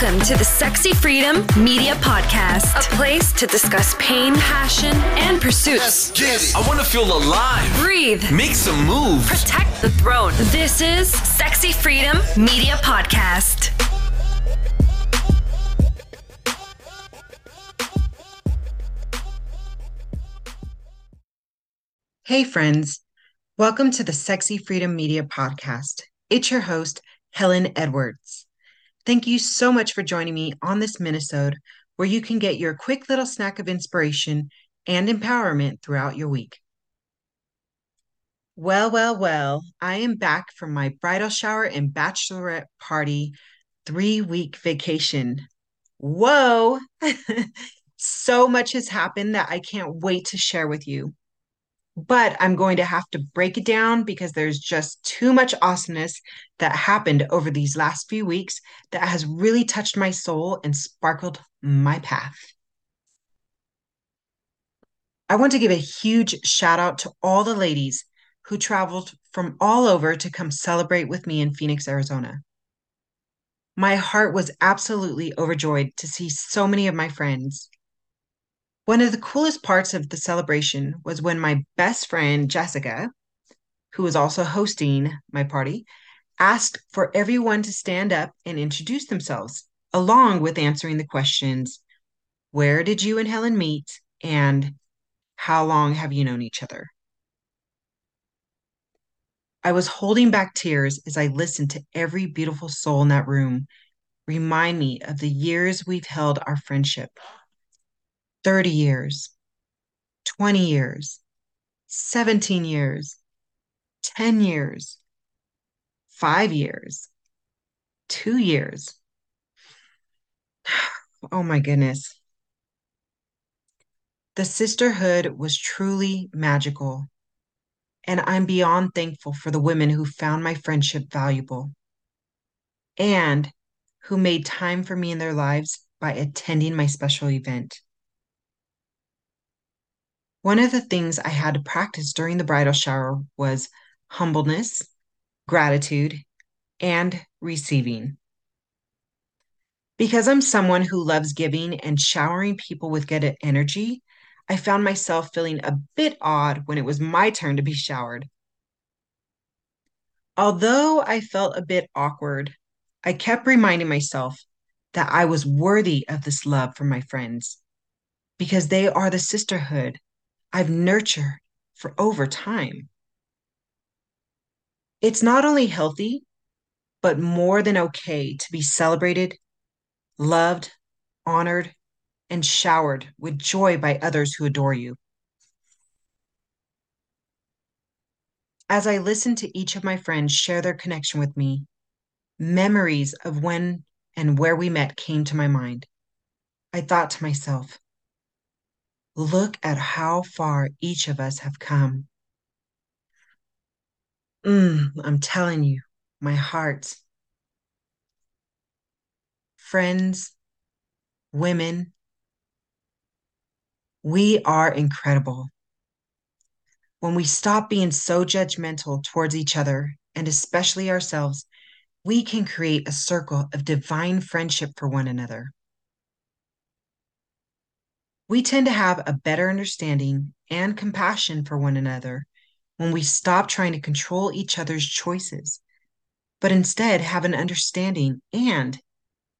Welcome to the Sexy Freedom Media Podcast, a place to discuss pain, passion, and pursuits. I want to feel alive. Breathe, Make some moves. protect the throne. This is Sexy Freedom Media Podcast. Hey, friends. Welcome to the Sexy Freedom Media Podcast. It's your host, Helen Edwards. Thank you so much for joining me on this minisode where you can get your quick little snack of inspiration and empowerment throughout your week. Well, well, well, I am back from my bridal shower and bachelorette party three week vacation. Whoa! so much has happened that I can't wait to share with you but I'm going to have to break it down because there's just too much awesomeness that happened over these last few weeks that has really touched my soul and sparkled my path. I want to give a huge shout out to all the ladies who traveled from all over to come celebrate with me in Phoenix, Arizona. My heart was absolutely overjoyed to see so many of my friends one of the coolest parts of the celebration was when my best friend, Jessica, who was also hosting my party, asked for everyone to stand up and introduce themselves, along with answering the questions Where did you and Helen meet? and How long have you known each other? I was holding back tears as I listened to every beautiful soul in that room remind me of the years we've held our friendship 30 years, 20 years, 17 years, 10 years, five years, two years. Oh my goodness. The sisterhood was truly magical, and I'm beyond thankful for the women who found my friendship valuable and who made time for me in their lives by attending my special event. One of the things I had to practice during the bridal shower was humbleness, gratitude, and receiving. Because I'm someone who loves giving and showering people with good energy, I found myself feeling a bit odd when it was my turn to be showered. Although I felt a bit awkward, I kept reminding myself that I was worthy of this love from my friends because they are the sisterhood I've nurtured for over time. It's not only healthy, but more than okay to be celebrated, loved, honored, and showered with joy by others who adore you. As I listened to each of my friends share their connection with me, memories of when and where we met came to my mind. I thought to myself, Look at how far each of us have come. Mm, I'm telling you, my heart. Friends, women, we are incredible. When we stop being so judgmental towards each other, and especially ourselves, we can create a circle of divine friendship for one another we tend to have a better understanding and compassion for one another when we stop trying to control each other's choices, but instead have an understanding and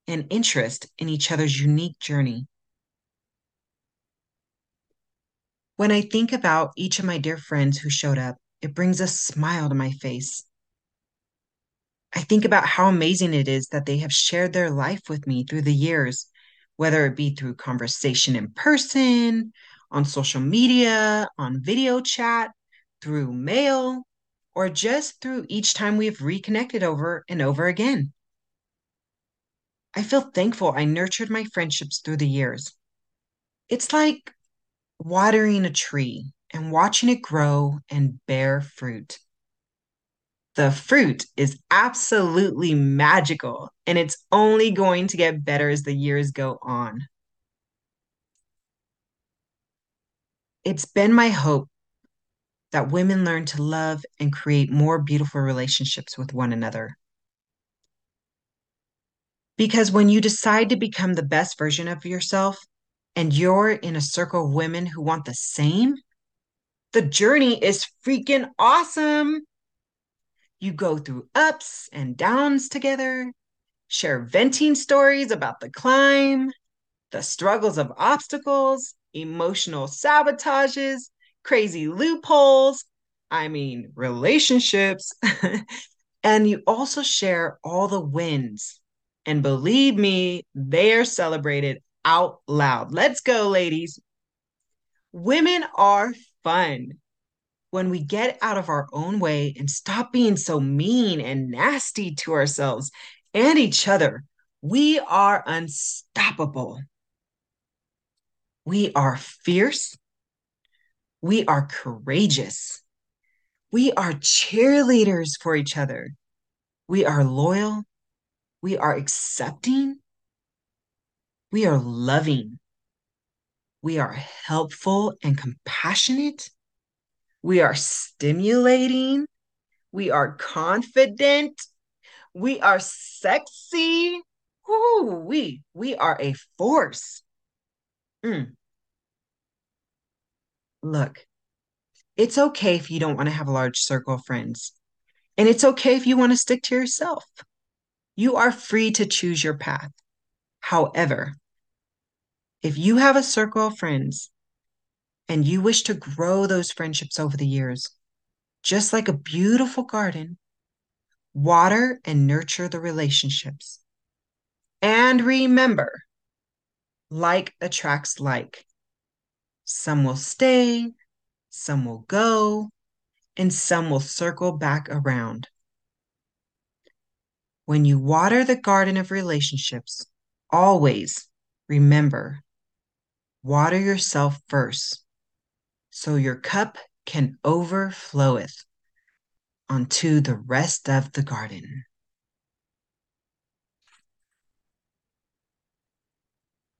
an interest in each other's unique journey. When I think about each of my dear friends who showed up, it brings a smile to my face. I think about how amazing it is that they have shared their life with me through the years whether it be through conversation in person, on social media, on video chat, through mail, or just through each time we have reconnected over and over again. I feel thankful I nurtured my friendships through the years. It's like watering a tree and watching it grow and bear fruit. The fruit is absolutely magical, and it's only going to get better as the years go on. It's been my hope that women learn to love and create more beautiful relationships with one another. Because when you decide to become the best version of yourself and you're in a circle of women who want the same, the journey is freaking awesome. You go through ups and downs together, share venting stories about the climb, the struggles of obstacles, emotional sabotages, crazy loopholes, I mean, relationships. and you also share all the wins. And believe me, they are celebrated out loud. Let's go, ladies. Women are fun. When we get out of our own way and stop being so mean and nasty to ourselves and each other, we are unstoppable. We are fierce. We are courageous. We are cheerleaders for each other. We are loyal. We are accepting. We are loving. We are helpful and compassionate. We are stimulating. We are confident. We are sexy. Ooh, we we are a force. Mm. Look, it's okay if you don't want to have a large circle of friends. And it's okay if you want to stick to yourself. You are free to choose your path. However, if you have a circle of friends and you wish to grow those friendships over the years, just like a beautiful garden, water and nurture the relationships. And remember, like attracts like. Some will stay, some will go, and some will circle back around. When you water the garden of relationships, always remember water yourself first so your cup can overfloweth unto the rest of the garden.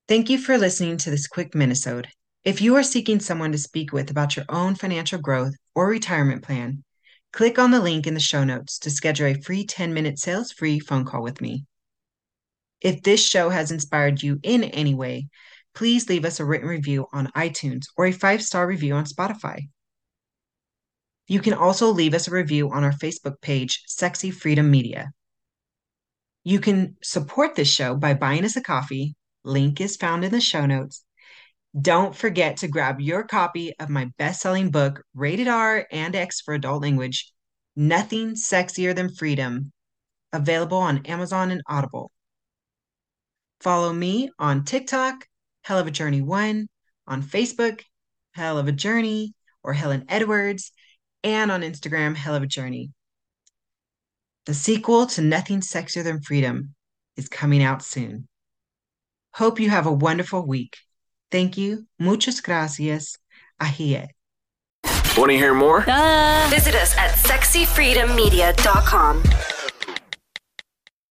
Thank you for listening to this quick minisode. If you are seeking someone to speak with about your own financial growth or retirement plan, click on the link in the show notes to schedule a free 10 minute sales free phone call with me. If this show has inspired you in any way, please leave us a written review on iTunes or a five star review on Spotify. You can also leave us a review on our Facebook page, Sexy Freedom Media. You can support this show by buying us a coffee. Link is found in the show notes don't forget to grab your copy of my best selling book, Rated R and X for Adult Language Nothing Sexier Than Freedom, available on Amazon and Audible. Follow me on TikTok, Hell of a Journey One, on Facebook, Hell of a Journey, or Helen Edwards, and on Instagram, Hell of a Journey. The sequel to Nothing Sexier Than Freedom is coming out soon. Hope you have a wonderful week. Thank you. Muchas gracias. Ahie. Want to hear more? Visit us at sexyfreedommedia.com.